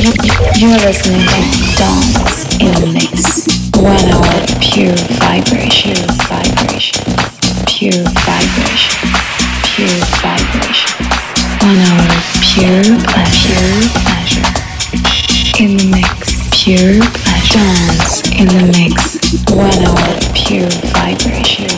You're listening to Dance in the Mix. One hour pure vibration, vibration, pure vibration, pure vibration. One hour of pure pleasure. In the mix, pure pleasure. Dance in the mix. One hour pure vibration.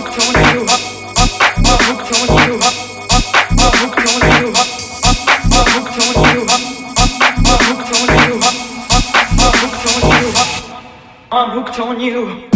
You're listening to Dance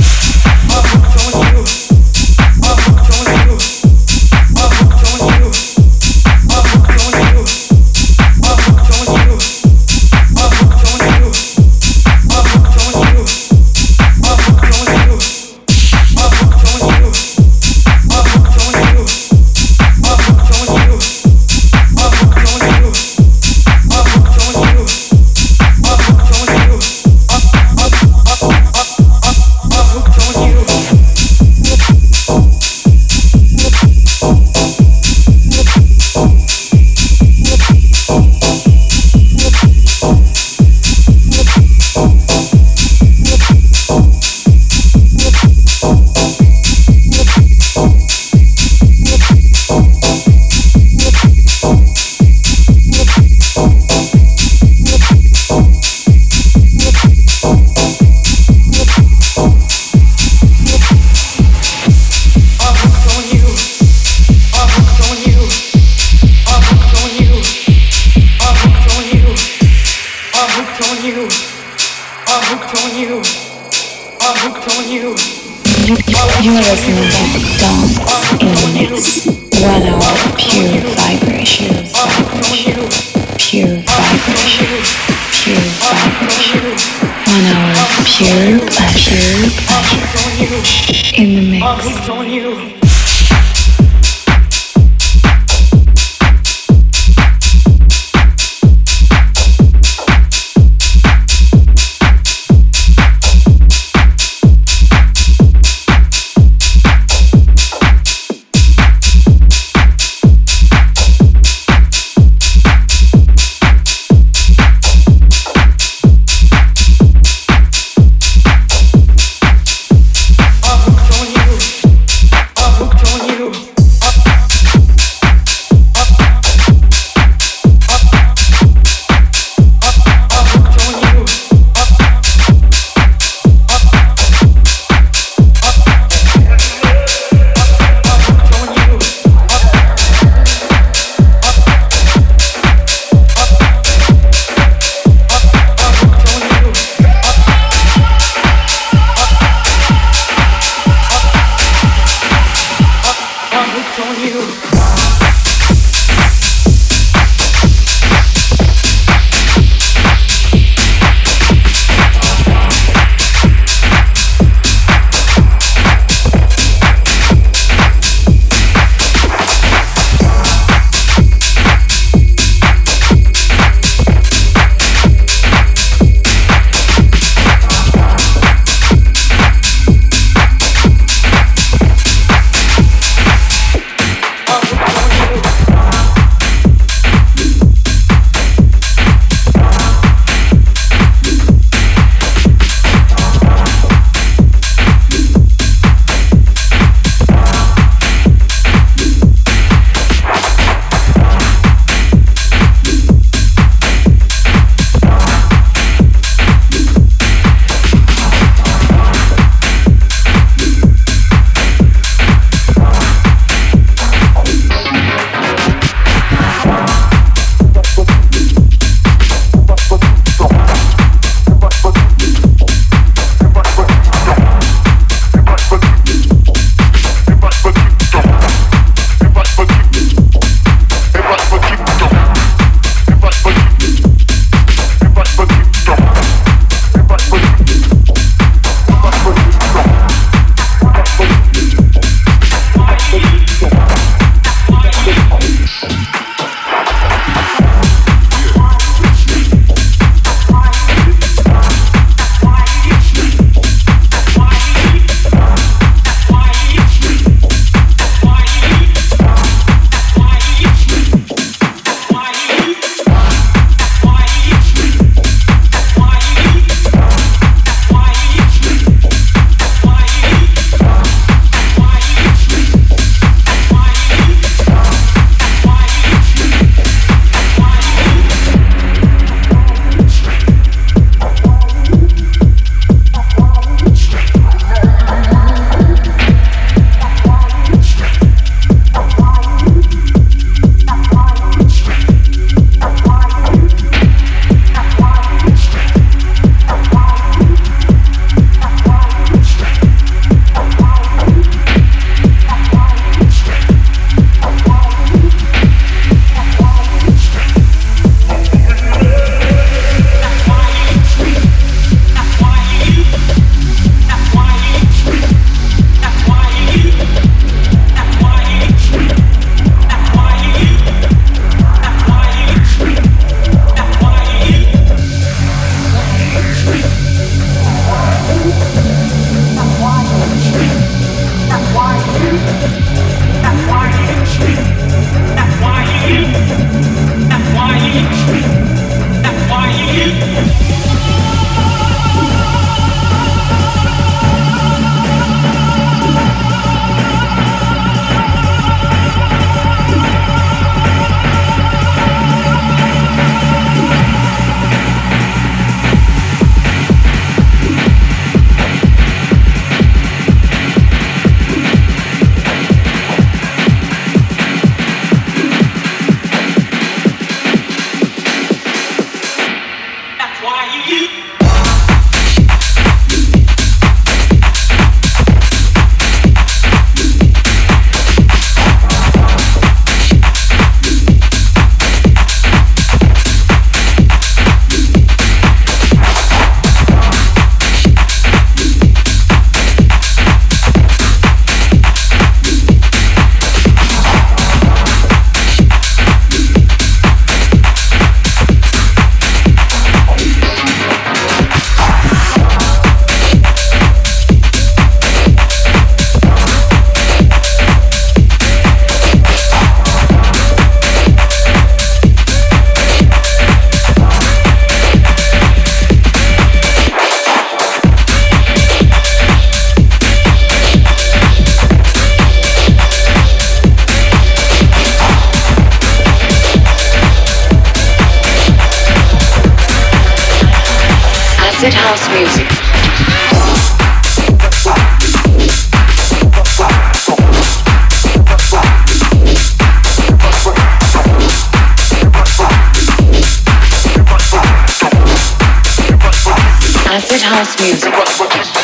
Acid house music.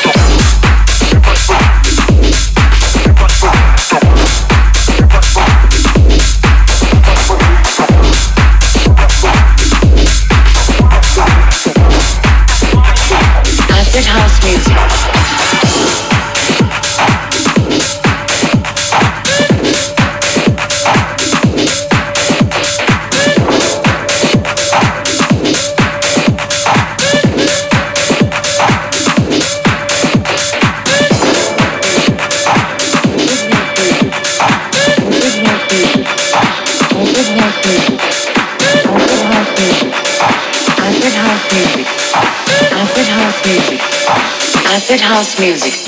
House music.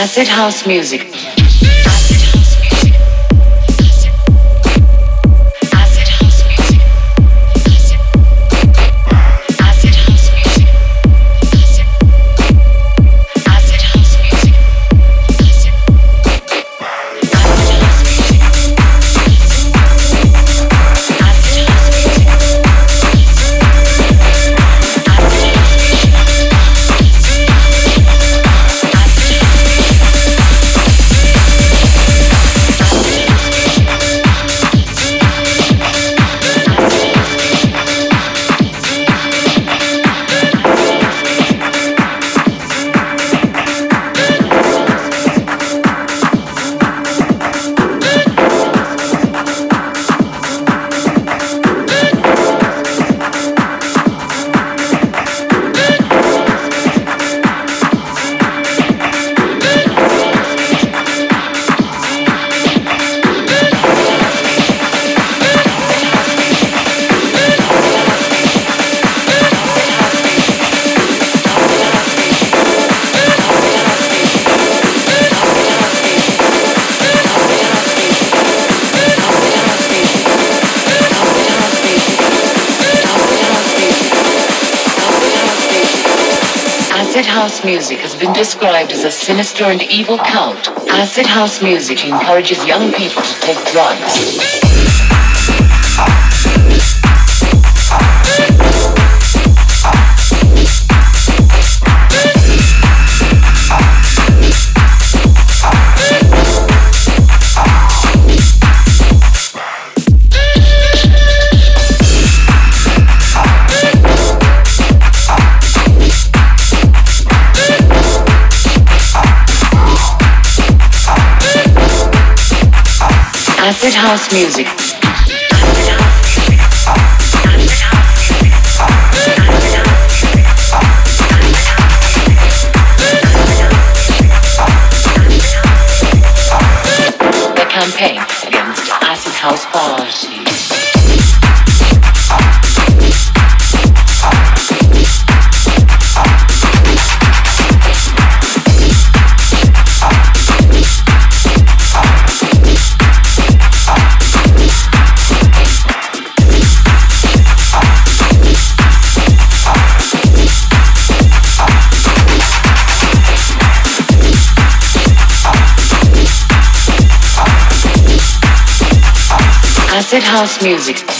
Acid house music. Music has been described as a sinister and evil cult. Acid house music encourages young people to take drugs. Acid house music. The campaign against acid house parties. Acid house music.